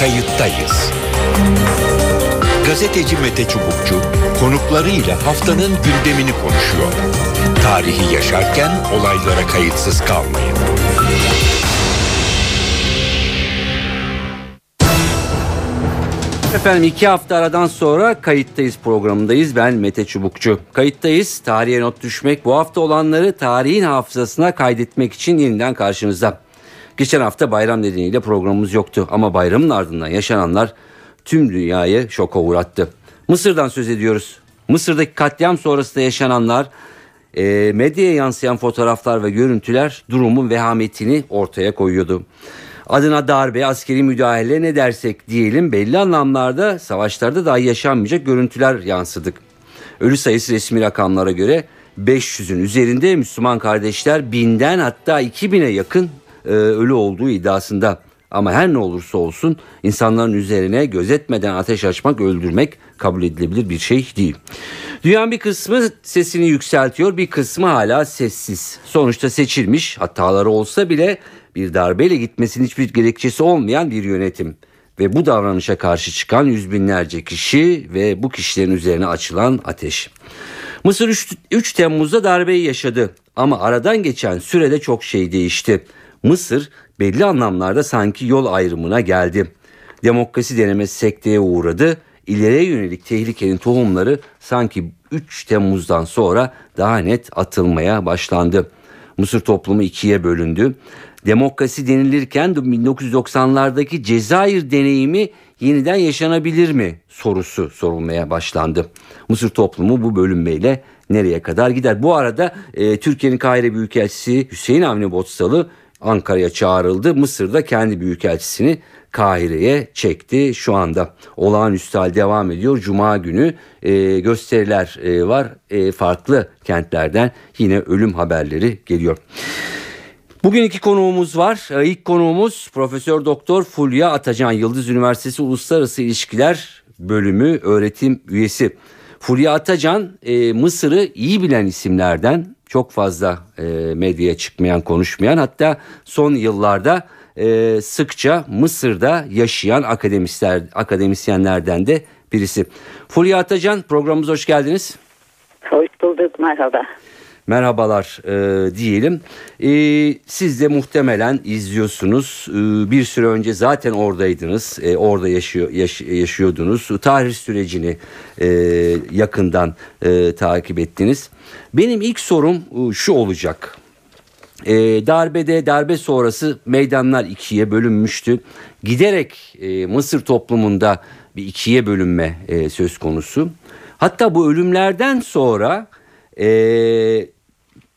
Kayıttayız. Gazeteci Mete Çubukçu konuklarıyla haftanın gündemini konuşuyor. Tarihi yaşarken olaylara kayıtsız kalmayın. Efendim iki hafta aradan sonra kayıttayız programındayız. Ben Mete Çubukçu. Kayıttayız. Tarihe not düşmek bu hafta olanları tarihin hafızasına kaydetmek için yeniden karşınızda. Geçen hafta bayram nedeniyle programımız yoktu ama bayramın ardından yaşananlar tüm dünyayı şoka uğrattı. Mısır'dan söz ediyoruz. Mısır'daki katliam sonrasında yaşananlar, e, medyaya yansıyan fotoğraflar ve görüntüler durumun vehametini ortaya koyuyordu. Adına darbe, askeri müdahale ne dersek diyelim belli anlamlarda savaşlarda dahi yaşanmayacak görüntüler yansıdık. Ölü sayısı resmi rakamlara göre 500'ün üzerinde Müslüman kardeşler binden hatta 2000'e yakın e, ölü olduğu iddiasında. Ama her ne olursa olsun insanların üzerine gözetmeden ateş açmak, öldürmek kabul edilebilir bir şey değil. Dünyanın bir kısmı sesini yükseltiyor, bir kısmı hala sessiz. Sonuçta seçilmiş, hataları olsa bile bir darbeyle gitmesinin hiçbir gerekçesi olmayan bir yönetim. Ve bu davranışa karşı çıkan yüz binlerce kişi ve bu kişilerin üzerine açılan ateş. Mısır 3, 3 Temmuz'da darbeyi yaşadı ama aradan geçen sürede çok şey değişti. Mısır belli anlamlarda sanki yol ayrımına geldi. Demokrasi denemesi sekteye uğradı. İleriye yönelik tehlikenin tohumları sanki 3 Temmuz'dan sonra daha net atılmaya başlandı. Mısır toplumu ikiye bölündü. Demokrasi denilirken 1990'lardaki Cezayir deneyimi yeniden yaşanabilir mi sorusu sorulmaya başlandı. Mısır toplumu bu bölünmeyle nereye kadar gider? Bu arada e, Türkiye'nin Kahire Büyükelçisi Hüseyin Avni Botsalı Ankara'ya çağrıldı. Mısır'da kendi büyükelçisini Kahire'ye çekti. Şu anda olağanüstü hal devam ediyor. Cuma günü e, gösteriler e, var. E, farklı kentlerden yine ölüm haberleri geliyor. Bugün iki konuğumuz var. E, ilk konuğumuz Profesör Doktor Fulya Atacan Yıldız Üniversitesi Uluslararası İlişkiler Bölümü öğretim üyesi. Fulya Atacan e, Mısır'ı iyi bilen isimlerden çok fazla e, medyaya çıkmayan konuşmayan hatta son yıllarda e, sıkça Mısır'da yaşayan akademisyenler, akademisyenlerden de birisi. Fulya Atacan programımıza hoş geldiniz. Hoş bulduk merhaba. Merhabalar e, diyelim. E, siz de muhtemelen izliyorsunuz. E, bir süre önce zaten oradaydınız. E, orada yaşıyor yaş, yaşıyordunuz. Tarih sürecini e, yakından e, takip ettiniz. Benim ilk sorum e, şu olacak. E, darbede darbe sonrası meydanlar ikiye bölünmüştü. Giderek e, Mısır toplumunda bir ikiye bölünme e, söz konusu. Hatta bu ölümlerden sonra e,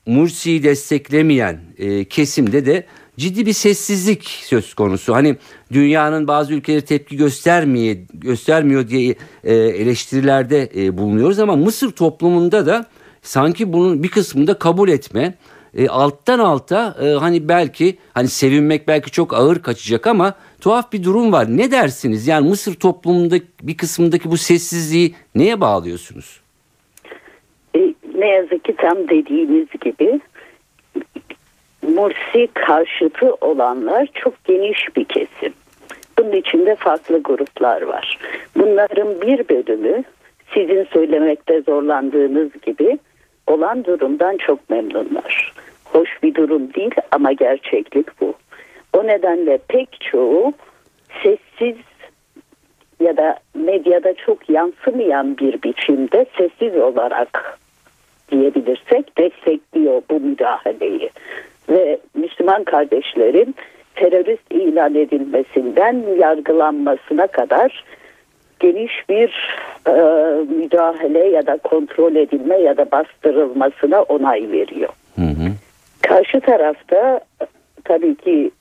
Mursi'yi desteklemeyen e, kesimde de ciddi bir sessizlik söz konusu. Hani dünyanın bazı ülkeleri tepki göstermiyor, göstermiyor diye e, eleştirilerde e, bulunuyoruz ama Mısır toplumunda da sanki bunun bir kısmında kabul etme, e, alttan alta e, hani belki hani sevinmek belki çok ağır kaçacak ama tuhaf bir durum var. Ne dersiniz? Yani Mısır toplumunda bir kısmındaki bu sessizliği neye bağlıyorsunuz? Ne yazık ki tam dediğiniz gibi Mursi karşıtı olanlar çok geniş bir kesim. Bunun içinde farklı gruplar var. Bunların bir bölümü sizin söylemekte zorlandığınız gibi olan durumdan çok memnunlar. Hoş bir durum değil ama gerçeklik bu. O nedenle pek çoğu sessiz ya da medyada çok yansımayan bir biçimde sessiz olarak diyebilirsek destekliyor bu müdahaleyi. Ve Müslüman kardeşlerin terörist ilan edilmesinden yargılanmasına kadar geniş bir e, müdahale ya da kontrol edilme ya da bastırılmasına onay veriyor. Hı hı. Karşı tarafta tabii ki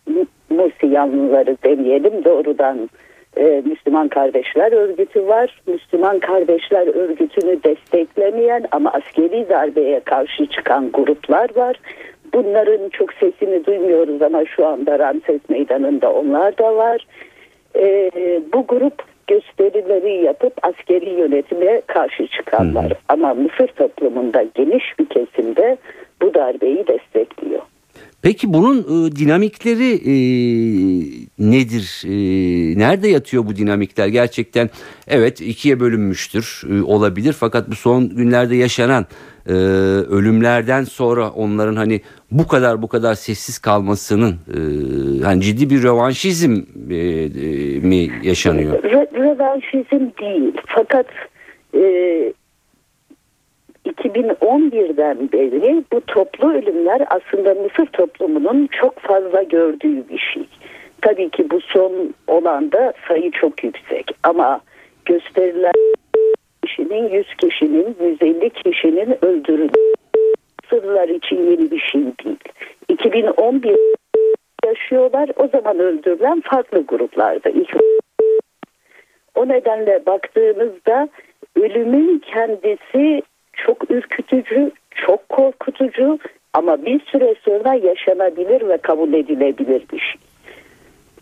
Mursi yanlıları demeyelim doğrudan e, Müslüman Kardeşler Örgütü var. Müslüman Kardeşler Örgütü'nü desteklemeyen ama askeri darbeye karşı çıkan gruplar var. Bunların çok sesini duymuyoruz ama şu anda Ramses Meydanı'nda onlar da var. E, bu grup gösterileri yapıp askeri yönetime karşı çıkanlar. Hmm. Ama Mısır toplumunda geniş bir kesimde bu darbeyi destekliyor. Peki bunun e, dinamikleri e, nedir? E, nerede yatıyor bu dinamikler? Gerçekten evet ikiye bölünmüştür e, olabilir fakat bu son günlerde yaşanan e, ölümlerden sonra onların hani bu kadar bu kadar sessiz kalmasının e, hani ciddi bir rövanşizm e, e, mi yaşanıyor? Re, rövanşizm değil fakat e, 2011'den beri bu toplu ölümler aslında Mısır toplumunun çok fazla gördüğü bir şey. Tabii ki bu son olanda sayı çok yüksek ama gösterilen kişinin 100 kişinin 150 kişinin öldürüldüğü Mısırlılar için yeni bir şey değil. 2011 yaşıyorlar o zaman öldürülen farklı gruplarda. O nedenle baktığımızda ölümün kendisi çok ürkütücü, çok korkutucu ama bir süre sonra yaşanabilir ve kabul edilebilir bir şey.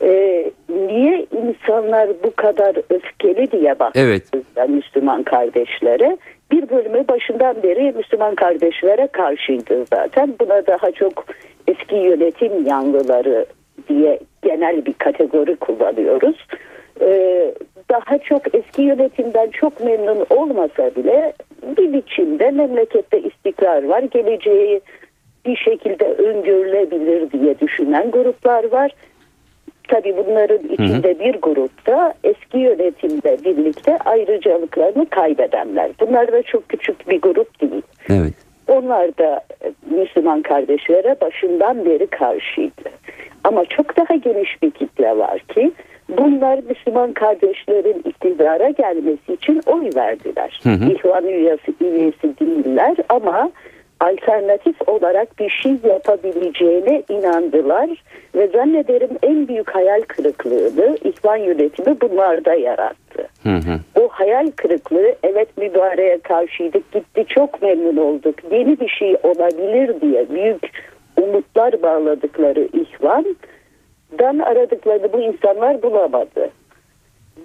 Ee, niye insanlar bu kadar öfkeli diye Evet. baktığımızda Müslüman kardeşlere bir bölümü başından beri Müslüman kardeşlere karşıydı zaten. Buna daha çok eski yönetim yanlıları diye genel bir kategori kullanıyoruz. Ee, daha çok eski yönetimden çok memnun olmasa bile bir biçimde memlekette istikrar var. Geleceği bir şekilde öngörülebilir diye düşünen gruplar var. Tabii bunların içinde bir grupta eski yönetimle birlikte ayrıcalıklarını kaybedenler. Bunlar da çok küçük bir grup değil. Evet. Onlar da Müslüman kardeşlere başından beri karşıydı. Ama çok daha geniş bir kitle var ki bunlar Müslüman kardeşlerin iktidara gelmesi için oy verdiler. Hı hı. İhvan üyesi, üyesi değiller ama alternatif olarak bir şey yapabileceğine inandılar ve zannederim en büyük hayal kırıklığını İhvan yönetimi bunlarda yarattı. Hı hı. O hayal kırıklığı evet mübareğe karşıydık gitti çok memnun olduk yeni bir şey olabilir diye büyük umutlar bağladıkları ihvandan aradıklarını bu insanlar bulamadı.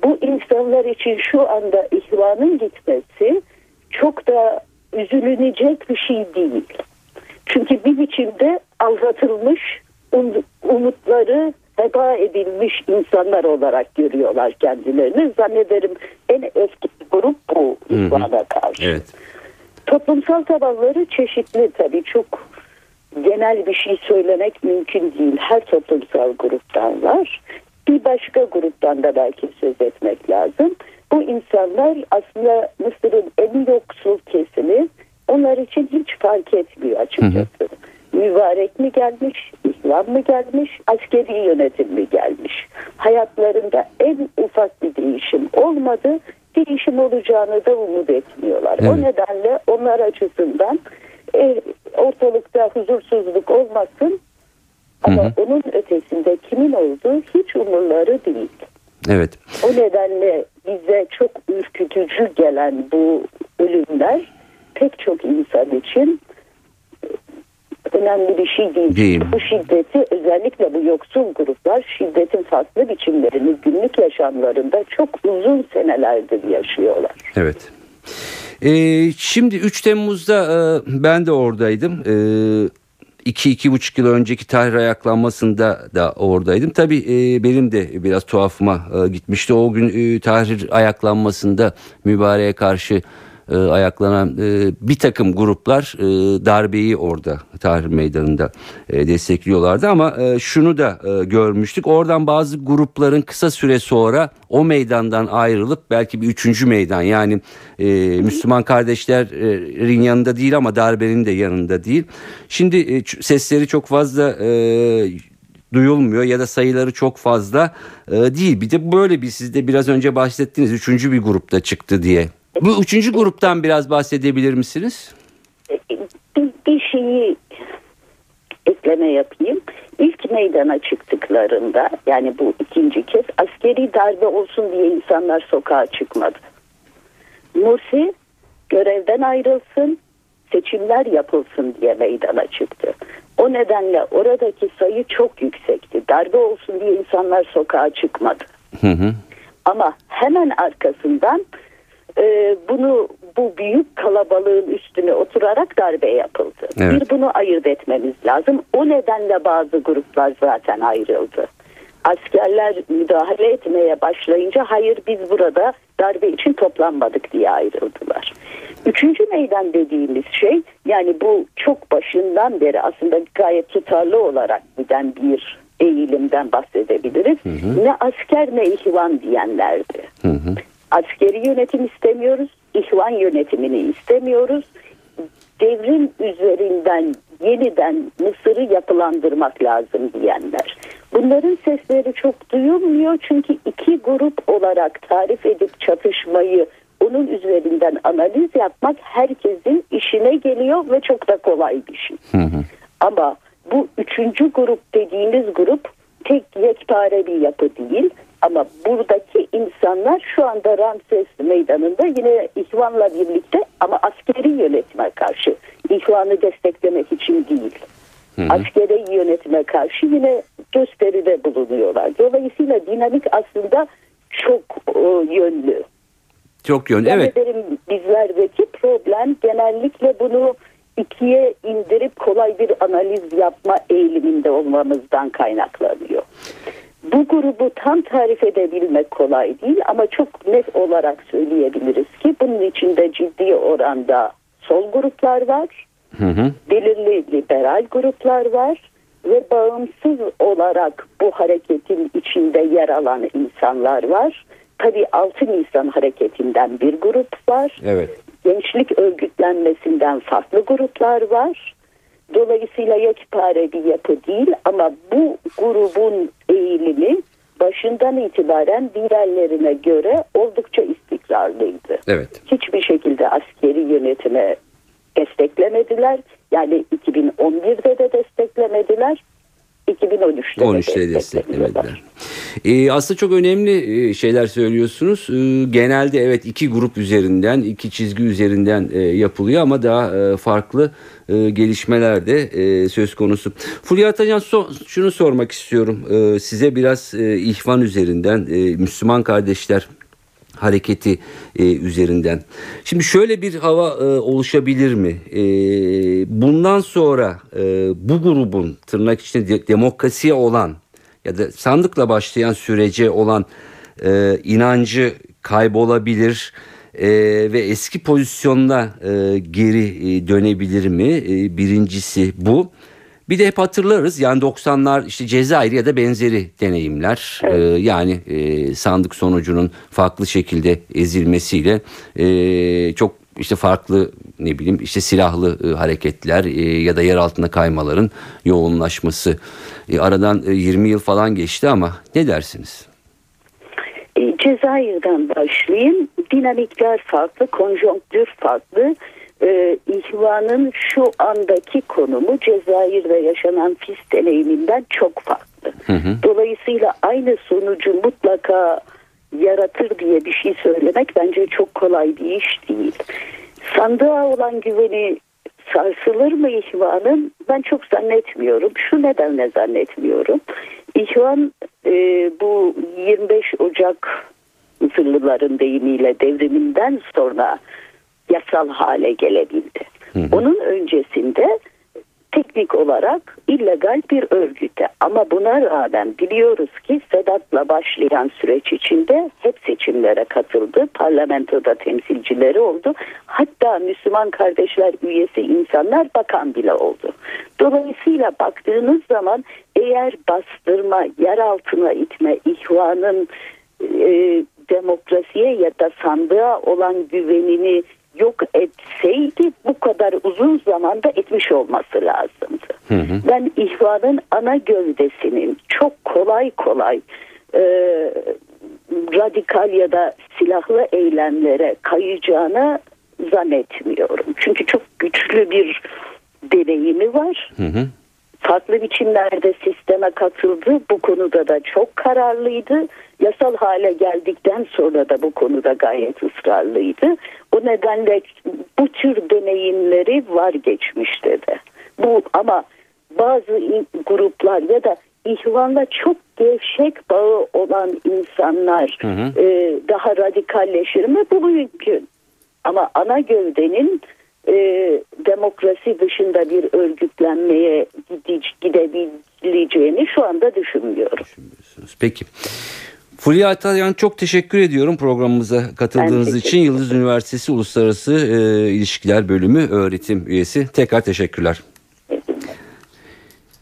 Bu insanlar için şu anda ihvanın gitmesi çok da üzülünecek bir şey değil. Çünkü bir biçimde aldatılmış um- umutları heba edilmiş insanlar olarak görüyorlar kendilerini. Zannederim en eski grup bu ihvana karşı. Evet. Toplumsal tabanları çeşitli tabii çok genel bir şey söylemek mümkün değil. Her toplumsal gruptan var. Bir başka gruptan da belki söz etmek lazım. Bu insanlar aslında Mısır'ın en yoksul kesimi onlar için hiç fark etmiyor açıkçası. Mübarek mi gelmiş, İslam mı gelmiş, askeri yönetim mi gelmiş? Hayatlarında en ufak bir değişim olmadı. Değişim olacağını da umut etmiyorlar. O Evet. nedenle onlar açısından e, ortalıkta huzursuzluk olmasın ama Hı hı. onun ötesinde kimin olduğu hiç umurları değil. Evet. O nedenle bize çok ürkütücü gelen bu ölümler pek çok insan için önemli bir şey değil. Değil. Bu şiddeti özellikle bu yoksul gruplar şiddetin farklı biçimlerini günlük yaşamlarında çok uzun senelerdir yaşıyorlar. Evet. Ee, şimdi 3 Temmuz'da e, ben de oradaydım. E, iki buçuk yıl önceki Tahrir ayaklanmasında da oradaydım. Tabii e, benim de biraz tuhafıma e, gitmişti. O gün e, Tahrir ayaklanmasında mübareğe karşı e, ayaklanan e, bir takım gruplar e, darbeyi orada Tahrir Meydanı'nda e, destekliyorlardı ama e, şunu da e, görmüştük. Oradan bazı grupların kısa süre sonra o meydandan ayrılıp belki bir üçüncü meydan yani e, Müslüman kardeşlerin yanında değil ama darbenin de yanında değil. Şimdi e, sesleri çok fazla e, duyulmuyor ya da sayıları çok fazla e, değil. Bir de böyle bir siz de biraz önce bahsettiniz üçüncü bir grupta çıktı diye. Bu üçüncü gruptan biraz bahsedebilir misiniz? bir, bir şeyi ekleme yapayım. İlk meydana çıktıklarında yani bu ikinci kez askeri darbe olsun diye insanlar sokağa çıkmadı. Mursi görevden ayrılsın, seçimler yapılsın diye meydana çıktı. O nedenle oradaki sayı çok yüksekti. Darbe olsun diye insanlar sokağa çıkmadı. Hı hı. Ama hemen arkasından e, bunu bu büyük kalabalığın üstüne oturarak darbe yapıldı. Evet. Bir bunu ayırt etmemiz lazım. O nedenle bazı gruplar zaten ayrıldı. Askerler müdahale etmeye başlayınca hayır biz burada darbe için toplanmadık diye ayrıldılar. Üçüncü meydan dediğimiz şey yani bu çok başından beri aslında gayet tutarlı olarak giden bir eğilimden bahsedebiliriz. Ne asker ne ihvan diyenlerdi. Askeri yönetim istemiyoruz, ihvan yönetimini istemiyoruz. Devrim üzerinden yeniden Mısır'ı yapılandırmak lazım diyenler. Bunların sesleri çok duyulmuyor çünkü iki grup olarak tarif edip çatışmayı onun üzerinden analiz yapmak herkesin işine geliyor ve çok da kolay bir şey. Ama bu üçüncü grup dediğimiz grup tek yekpare bir yapı değil. Ama buradaki insanlar şu anda Ramses meydanında yine İhvan'la birlikte ama askeri yönetime karşı. İhvan'ı desteklemek için değil. Askeri yönetime karşı yine gösteride bulunuyorlar. Dolayısıyla dinamik aslında çok e, yönlü. Çok yönlü. Evet. Zannederim bizlerdeki problem genellikle bunu ikiye indirip kolay bir analiz yapma eğiliminde olmamızdan kaynaklanıyor. Bu grubu tam tarif edebilmek kolay değil ama çok net olarak söyleyebiliriz ki bunun içinde ciddi oranda sol gruplar var, Hı hı. belirli liberal gruplar var ve bağımsız olarak bu hareketin içinde yer alan insanlar var. Tabii 6 Nisan hareketinden bir grup var. Evet. Gençlik örgütlenmesinden farklı gruplar var. Dolayısıyla yekpare bir yapı değil ama bu grubun eğilimi başından itibaren diğerlerine göre oldukça istikrarlıydı. Evet. Hiçbir şekilde askeri yönetime desteklemediler. Yani 2011'de de desteklemediler. 2013'te, 13'te de desteklemediler. Ee, aslında çok önemli e, şeyler söylüyorsunuz. Ee, genelde evet iki grup üzerinden, iki çizgi üzerinden e, yapılıyor ama daha e, farklı e, gelişmeler de e, söz konusu. Fulya Atacan so- şunu sormak istiyorum. E, size biraz e, ihvan üzerinden, e, Müslüman kardeşler hareketi e, üzerinden. Şimdi şöyle bir hava e, oluşabilir mi? E, bundan sonra e, bu grubun tırnak içinde de- demokrasiye olan ya da sandıkla başlayan sürece olan e, inancı kaybolabilir e, ve eski pozisyonuna e, geri e, dönebilir mi? E, birincisi bu. Bir de hep hatırlarız yani 90'lar işte Cezayir ya da benzeri deneyimler Ee, yani e, sandık sonucunun farklı şekilde ezilmesiyle e, çok işte farklı ne bileyim işte silahlı e, hareketler e, ya da yer altına kaymaların yoğunlaşması E, aradan e, 20 yıl falan geçti ama ne dersiniz? E, Cezayir'den başlayayım. Dinamikler farklı, konjonktür farklı. E, İhvan'ın şu andaki konumu Cezayir'de yaşanan fis deneyiminden çok farklı. Dolayısıyla aynı sonucu mutlaka yaratır diye bir şey söylemek bence çok kolay bir iş değil. Sandığa olan güveni sarsılır mı İhvan'ın? Ben çok zannetmiyorum. Şu nedenle zannetmiyorum. İhvan e, bu 25 Ocak Mısırlıların deyimiyle devriminden sonra yasal hale gelebildi. Onun öncesinde teknik olarak illegal bir örgüte ama buna rağmen biliyoruz ki Sedat'la başlayan süreç içinde hep seçimlere katıldı. Parlamentoda temsilcileri oldu. Hatta Müslüman kardeşler üyesi insanlar bakan bile oldu. Dolayısıyla baktığınız zaman eğer bastırma, yer altına itme, ihvanın e, demokrasiye ya da sandığa olan güvenini yok etseydi bu kadar uzun zamanda etmiş olması lazımdı. Ben ihvanın ana gövdesinin çok kolay kolay e, radikal ya da silahlı eylemlere kayacağını zannetmiyorum. Çünkü çok güçlü bir deneyimi var. Farklı biçimlerde sisteme katıldı. Bu konuda da çok kararlıydı. Yasal hale geldikten sonra da bu konuda gayet ısrarlıydı. O nedenle bu tür deneyimleri var geçmişte de. Bu ama bazı gruplar ya da ihvanla çok gevşek bağı olan insanlar e, daha radikalleşir mi? Bu mümkün. Ama ana gövdenin e, demokrasi dışında bir örgütlenmeye gidebileceğini şu anda düşünmüyorum. Peki. Fulya Atayan çok teşekkür ediyorum programımıza katıldığınız için. Yıldız Üniversitesi Uluslararası e, İlişkiler Bölümü öğretim üyesi. Tekrar teşekkürler.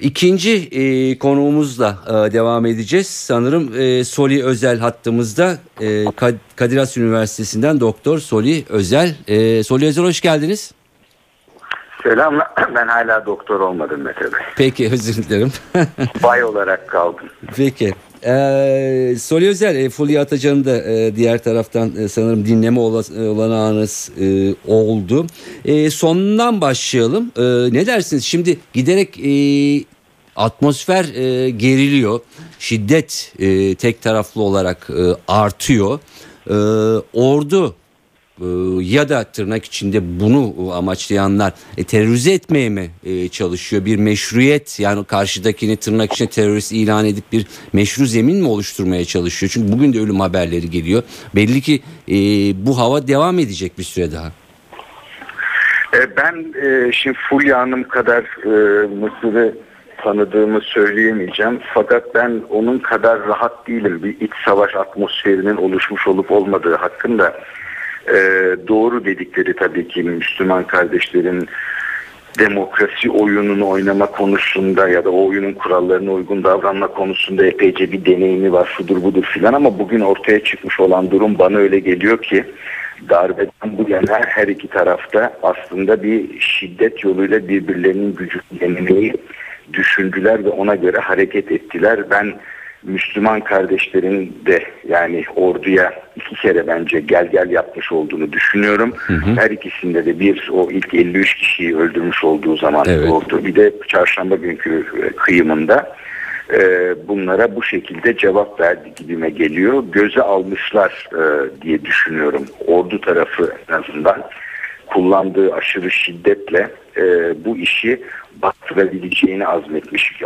İkinci e, konuğumuzla e, devam edeceğiz. Sanırım e, Soli Özel hattımızda e, Kadir Has Üniversitesi'nden Doktor Soli Özel. E, Soli Özel hoş geldiniz. Selam. Ben hala doktor olmadım Mete Bey. Peki özür dilerim. Bay olarak kaldım. Peki. Ee, Soli Özel, e, Fulya Atacan'ın da e, diğer taraftan e, sanırım dinleme olanağınız e, oldu. E, sonundan başlayalım. E, ne dersiniz? Şimdi giderek e, atmosfer e, geriliyor. Şiddet e, tek taraflı olarak e, artıyor. E, ordu ee, ya da tırnak içinde bunu amaçlayanlar e, terörize etmeye mi e, çalışıyor? Bir meşruiyet yani karşıdakini tırnak içinde terörist ilan edip bir meşru zemin mi oluşturmaya çalışıyor? Çünkü bugün de ölüm haberleri geliyor. Belli ki e, bu hava devam edecek bir süre daha. E, ben e, şimdi Fulya Hanım kadar e, Mısır'ı tanıdığımı söyleyemeyeceğim. Fakat ben onun kadar rahat değilim. Bir iç savaş atmosferinin oluşmuş olup olmadığı hakkında e, doğru dedikleri tabii ki Müslüman kardeşlerin demokrasi oyununu oynama konusunda ya da o oyunun kurallarına uygun davranma konusunda epeyce bir deneyimi var şudur budur filan ama bugün ortaya çıkmış olan durum bana öyle geliyor ki darbeden bu yana her iki tarafta aslında bir şiddet yoluyla birbirlerinin gücünü denemeyi düşündüler ve ona göre hareket ettiler. Ben Müslüman kardeşlerin de yani orduya iki kere bence gel gel yapmış olduğunu düşünüyorum. Hı hı. Her ikisinde de bir o ilk 53 kişiyi öldürmüş olduğu zaman evet. ordu bir de çarşamba günkü e, kıyımında e, bunlara bu şekilde cevap verdi gibime geliyor. Göze almışlar e, diye düşünüyorum ordu tarafı en azından kullandığı aşırı şiddetle bu işi battırabileceğini azmetmiş,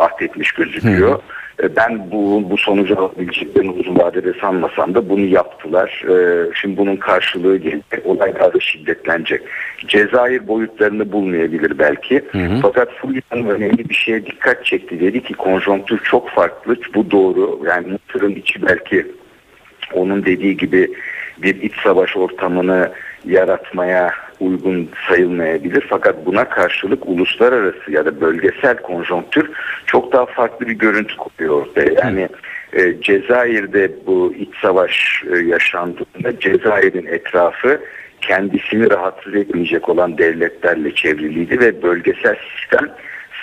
ahdetmiş gözüküyor. Hı. E, ben bu, bu sonucu alabileceklerini uzun vadede sanmasam da bunu yaptılar. E, şimdi bunun karşılığı gelecek. Olay daha da şiddetlenecek. Cezayir boyutlarını bulmayabilir belki. Hı hı. Fakat Fulya'nın önemli bir şeye dikkat çekti. Dedi ki konjonktür çok farklı. Bu doğru. Yani Mısır'ın içi belki onun dediği gibi bir iç savaş ortamını yaratmaya uygun sayılmayabilir. Fakat buna karşılık uluslararası ya da bölgesel konjonktür çok daha farklı bir görüntü koyuyor ortaya. Yani e, Cezayir'de bu iç savaş e, yaşandığında Cezayir'in etrafı kendisini rahatsız etmeyecek olan devletlerle çevriliydi ve bölgesel sistem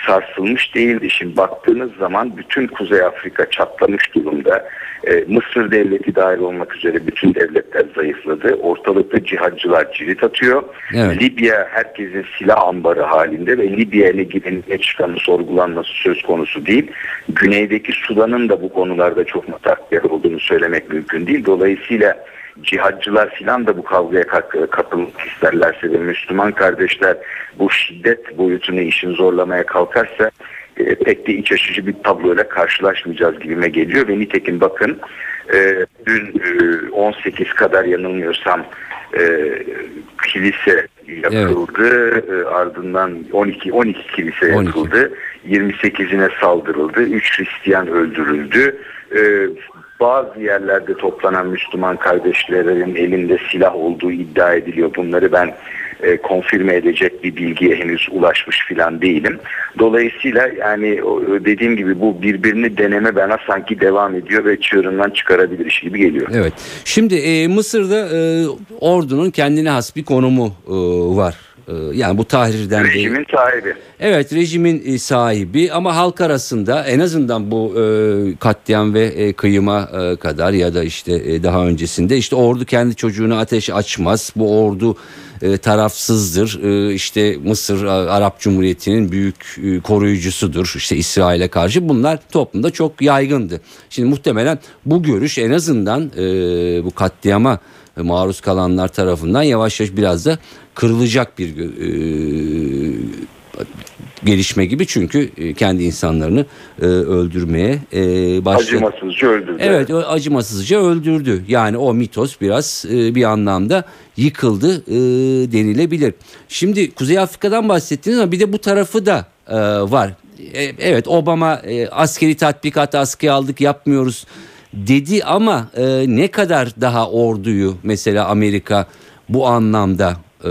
sarsılmış değildi. Şimdi baktığınız zaman bütün Kuzey Afrika çatlamış durumda. Ee, Mısır devleti dahil olmak üzere bütün devletler zayıfladı. Ortalıkta cihatçılar cirit atıyor. Evet. Libya herkesin silah ambarı halinde ve Libya ile gidenine çıkanı sorgulanması söz konusu değil. Güneydeki Sudan'ın da bu konularda çok mutakyer olduğunu söylemek mümkün değil. Dolayısıyla cihatçılar filan da bu kavgaya katılmak isterlerse ve Müslüman kardeşler bu şiddet boyutunu işin zorlamaya kalkarsa e, pek de iç açıcı bir tabloyla karşılaşmayacağız gibime geliyor. Ve nitekim bakın e, dün e, 18 kadar yanılmıyorsam e, kilise yakıldı evet. e, ardından 12 12 kilise 12. yakıldı 28'ine saldırıldı. 3 Hristiyan öldürüldü. E, bazı yerlerde toplanan Müslüman kardeşlerin elinde silah olduğu iddia ediliyor. Bunları ben e, konfirme edecek bir bilgiye henüz ulaşmış filan değilim. Dolayısıyla yani dediğim gibi bu birbirini deneme bana sanki devam ediyor ve çığırından çıkarabilir iş gibi geliyor. Evet. Şimdi e, Mısır'da e, ordunun kendine has bir konumu e, var. E, yani bu Tahrir'den Rejimin değil. sahibi. Evet rejimin e, sahibi ama halk arasında en azından bu e, katliam ve e, kıyıma e, kadar ya da işte e, daha öncesinde işte ordu kendi çocuğunu ateş açmaz. Bu ordu e, tarafsızdır. E, işte Mısır Arap Cumhuriyeti'nin büyük e, koruyucusudur. İşte İsrail'e karşı bunlar toplumda çok yaygındı. Şimdi muhtemelen bu görüş en azından e, bu katliama maruz kalanlar tarafından yavaş yavaş biraz da kırılacak bir e, gelişme gibi çünkü e, kendi insanlarını e, öldürmeye e, başladı. Acımasızca öldürdü. Evet acımasızca öldürdü. Yani o mitos biraz e, bir anlamda yıkıldı e, denilebilir. Şimdi Kuzey Afrika'dan bahsettiniz ama bir de bu tarafı da e, var. E, evet Obama e, askeri tatbikat askıya aldık yapmıyoruz dedi ama e, ne kadar daha orduyu mesela Amerika bu anlamda e,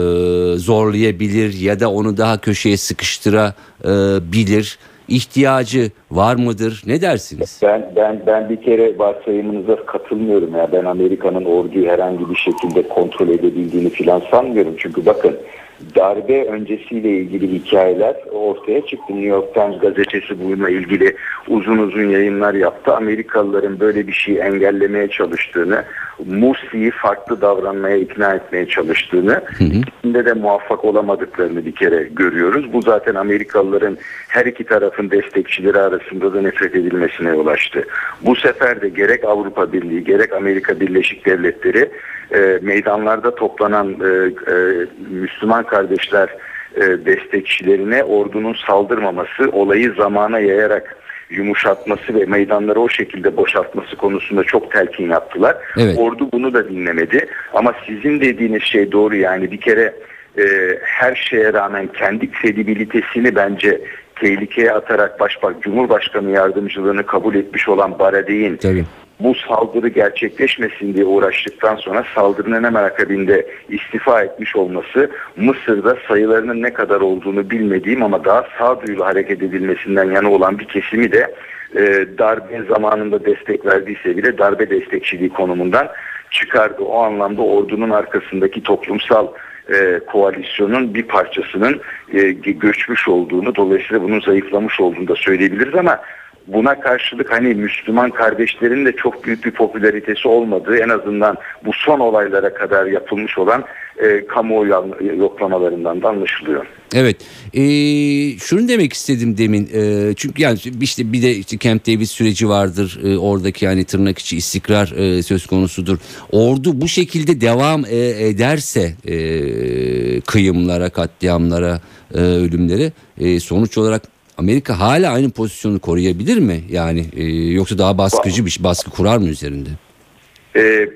zorlayabilir ya da onu daha köşeye sıkıştırabilir ihtiyacı var mıdır? Ne dersiniz? Ben ben ben bir kere varsayımınıza katılmıyorum ya. Ben Amerika'nın orduyu herhangi bir şekilde kontrol edebildiğini filan sanmıyorum. Çünkü bakın darbe öncesiyle ilgili hikayeler ortaya çıktı. New York Times gazetesi bununla ilgili uzun uzun yayınlar yaptı. Amerikalıların böyle bir şeyi engellemeye çalıştığını, Mursi'yi farklı davranmaya ikna etmeye çalıştığını, içinde de muvaffak olamadıklarını bir kere görüyoruz. Bu zaten Amerikalıların her iki tarafın destekçileri arasında da nefret edilmesine yol açtı. Bu sefer de gerek Avrupa Birliği gerek Amerika Birleşik Devletleri e, meydanlarda toplanan e, e, Müslüman kardeşler e, destekçilerine ordunun saldırmaması, olayı zamana yayarak yumuşatması ve meydanları o şekilde boşaltması konusunda çok telkin yaptılar. Evet. Ordu bunu da dinlemedi. Ama sizin dediğiniz şey doğru yani bir kere e, her şeye rağmen kendi kredibilitesini bence tehlikeye atarak başbak Cumhurbaşkanı yardımcılığını kabul etmiş olan Baradey'in. Bu saldırı gerçekleşmesin diye uğraştıktan sonra saldırının hemen akabinde istifa etmiş olması Mısır'da sayılarının ne kadar olduğunu bilmediğim ama daha sağduyulu hareket edilmesinden yana olan bir kesimi de e, darbe zamanında destek verdiyse bile darbe destekçiliği konumundan çıkardı. O anlamda ordunun arkasındaki toplumsal e, koalisyonun bir parçasının e, göçmüş olduğunu dolayısıyla bunun zayıflamış olduğunu da söyleyebiliriz ama buna karşılık hani Müslüman kardeşlerin de çok büyük bir popülaritesi olmadığı en azından bu son olaylara kadar yapılmış olan e, kamuoyu yoklamalarından da anlaşılıyor. Evet. Ee, şunu demek istedim demin. Ee, çünkü yani işte bir de işte Camp David süreci vardır. Ee, oradaki yani tırnak içi istikrar e, söz konusudur. Ordu bu şekilde devam e, ederse e, kıyımlara, katliamlara, e, ölümlere e, sonuç olarak Amerika hala aynı pozisyonu koruyabilir mi? Yani e, yoksa daha baskıcı bir şey, baskı kurar mı üzerinde? Ee,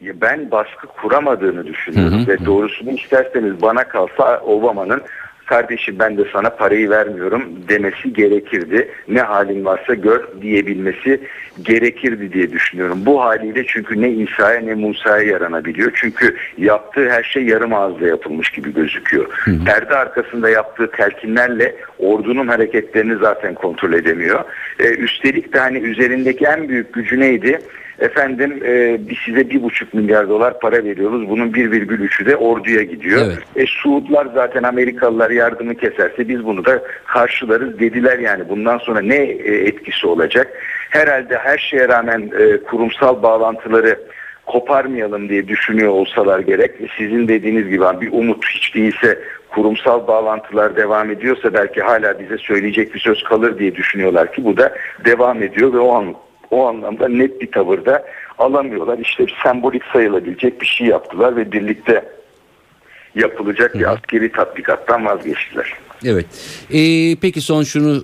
ben baskı kuramadığını düşünüyorum hı hı. ve doğrusunu isterseniz bana kalsa Obama'nın kardeşim ben de sana parayı vermiyorum demesi gerekirdi. Ne halin varsa gör diyebilmesi gerekirdi diye düşünüyorum. Bu haliyle çünkü ne İsa'ya ne Musa'ya yaranabiliyor. Çünkü yaptığı her şey yarım ağızda yapılmış gibi gözüküyor. Hı hı. Perde arkasında yaptığı telkinlerle ordunun hareketlerini zaten kontrol edemiyor. Ee, üstelik de hani üzerindeki en büyük gücü neydi? Efendim e, size bir buçuk milyar dolar para veriyoruz. Bunun bir virgül üçü de orduya gidiyor. Evet. E, Suudlar zaten Amerikalılar yardımı keserse biz bunu da karşılarız dediler yani. Bundan sonra ne e, etkisi olacak? Herhalde her şeye rağmen e, kurumsal bağlantıları koparmayalım diye düşünüyor olsalar gerek. Sizin dediğiniz gibi bir umut hiç değilse kurumsal bağlantılar devam ediyorsa belki hala bize söyleyecek bir söz kalır diye düşünüyorlar ki bu da devam ediyor ve o an o anlamda net bir tavırda alamıyorlar. İşte sembolik sayılabilecek bir şey yaptılar ve birlikte yapılacak bir askeri tatbikattan vazgeçtiler. Evet. Ee, peki son şunu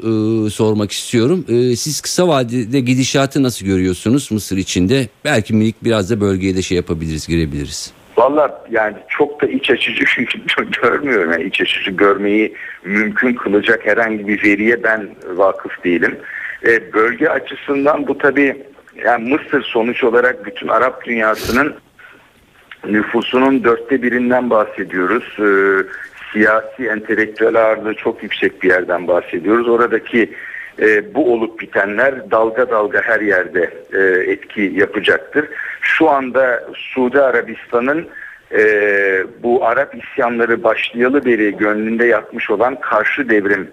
e, sormak istiyorum. E, siz kısa vadede gidişatı nasıl görüyorsunuz Mısır içinde? Belki minik biraz da bölgeye de şey yapabiliriz, girebiliriz. Valla yani çok da iç açıcı görmüyorum. Yani iç açıcı görmeyi mümkün kılacak herhangi bir veriye ben vakıf değilim. E, bölge açısından bu tabi yani Mısır sonuç olarak bütün Arap dünyasının nüfusunun dörtte birinden bahsediyoruz. E, siyasi, entelektüel ağırlığı çok yüksek bir yerden bahsediyoruz. Oradaki e, bu olup bitenler dalga dalga her yerde e, etki yapacaktır. Şu anda Suudi Arabistan'ın e, bu Arap isyanları başlayalı beri gönlünde yatmış olan karşı devrim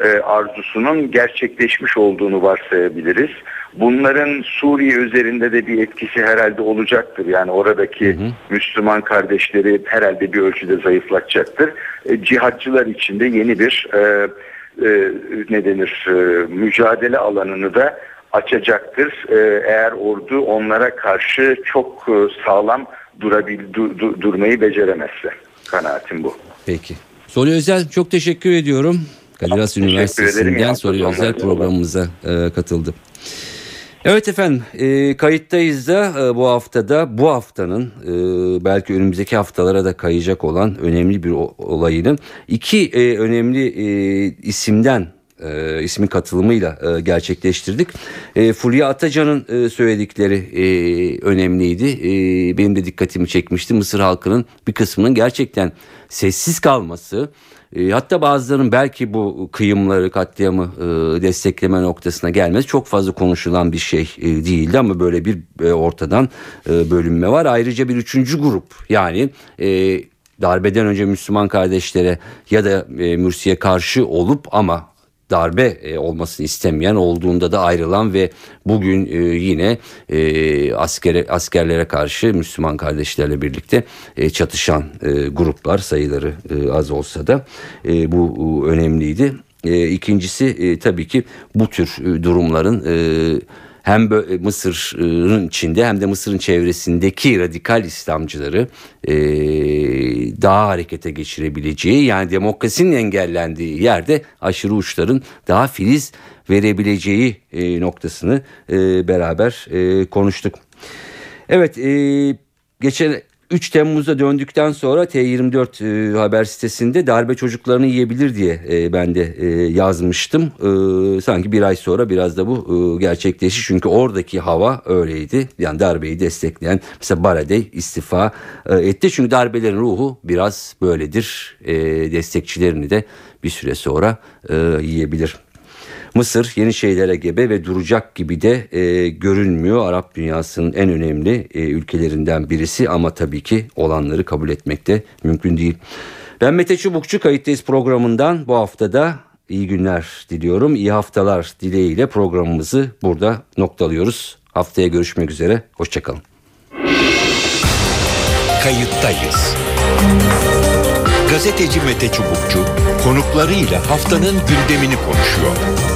e, arzusunun gerçekleşmiş olduğunu varsayabiliriz. Bunların Suriye üzerinde de bir etkisi herhalde olacaktır. Yani oradaki hı hı. Müslüman kardeşleri herhalde bir ölçüde zayıflatacaktır. E, cihatçılar için de yeni bir e, e, ne denir e, mücadele alanını da açacaktır. E, eğer ordu onlara karşı çok e, sağlam durabil, du, du, durmayı beceremezse. Kanaatim bu. Peki. Soli Özel çok teşekkür ediyorum Kadir Has Üniversitesi'nden soruyor özel programımıza e, katıldı. Evet efendim e, kayıttayız da e, bu haftada bu haftanın e, belki önümüzdeki haftalara da kayacak olan önemli bir olayının iki e, önemli e, isimden e, ismin katılımıyla e, gerçekleştirdik. E, Fulya Atacan'ın e, söyledikleri e, önemliydi. E, benim de dikkatimi çekmişti. Mısır halkının bir kısmının gerçekten sessiz kalması e, hatta bazılarının belki bu kıyımları katliamı e, destekleme noktasına gelmesi çok fazla konuşulan bir şey e, değildi ama böyle bir ortadan bölünme var. Ayrıca bir üçüncü grup yani darbeden önce Müslüman kardeşlere ya da e, Mürsi'ye karşı olup ama darbe e, olmasını istemeyen olduğunda da ayrılan ve bugün e, yine e, askere, askerlere karşı Müslüman kardeşlerle birlikte çatışan gruplar sayıları az olsa da bu önemliydi. İkincisi tabii ki bu tür durumların hem Mısır'ın içinde hem de Mısır'ın çevresindeki radikal İslamcıları e, daha harekete geçirebileceği yani demokrasinin engellendiği yerde aşırı uçların daha filiz verebileceği e, noktasını e, beraber e, konuştuk. Evet e, geçen 3 Temmuz'da döndükten sonra T24 e, haber sitesinde darbe çocuklarını yiyebilir diye e, ben de e, yazmıştım. E, sanki bir ay sonra biraz da bu e, gerçekleşti. Çünkü oradaki hava öyleydi. Yani darbeyi destekleyen mesela Baradey istifa e, etti. Çünkü darbelerin ruhu biraz böyledir. E, destekçilerini de bir süre sonra e, yiyebilir. Mısır yeni şeylere gebe ve duracak gibi de e, görünmüyor. Arap dünyasının en önemli e, ülkelerinden birisi ama tabii ki olanları kabul etmek de mümkün değil. Ben Mete Çubukçu kayıttayız programından bu haftada iyi günler diliyorum. İyi haftalar dileğiyle programımızı burada noktalıyoruz. Haftaya görüşmek üzere. Hoşçakalın. Kayıttayız. Gazeteci Mete Çubukçu konuklarıyla haftanın gündemini konuşuyor.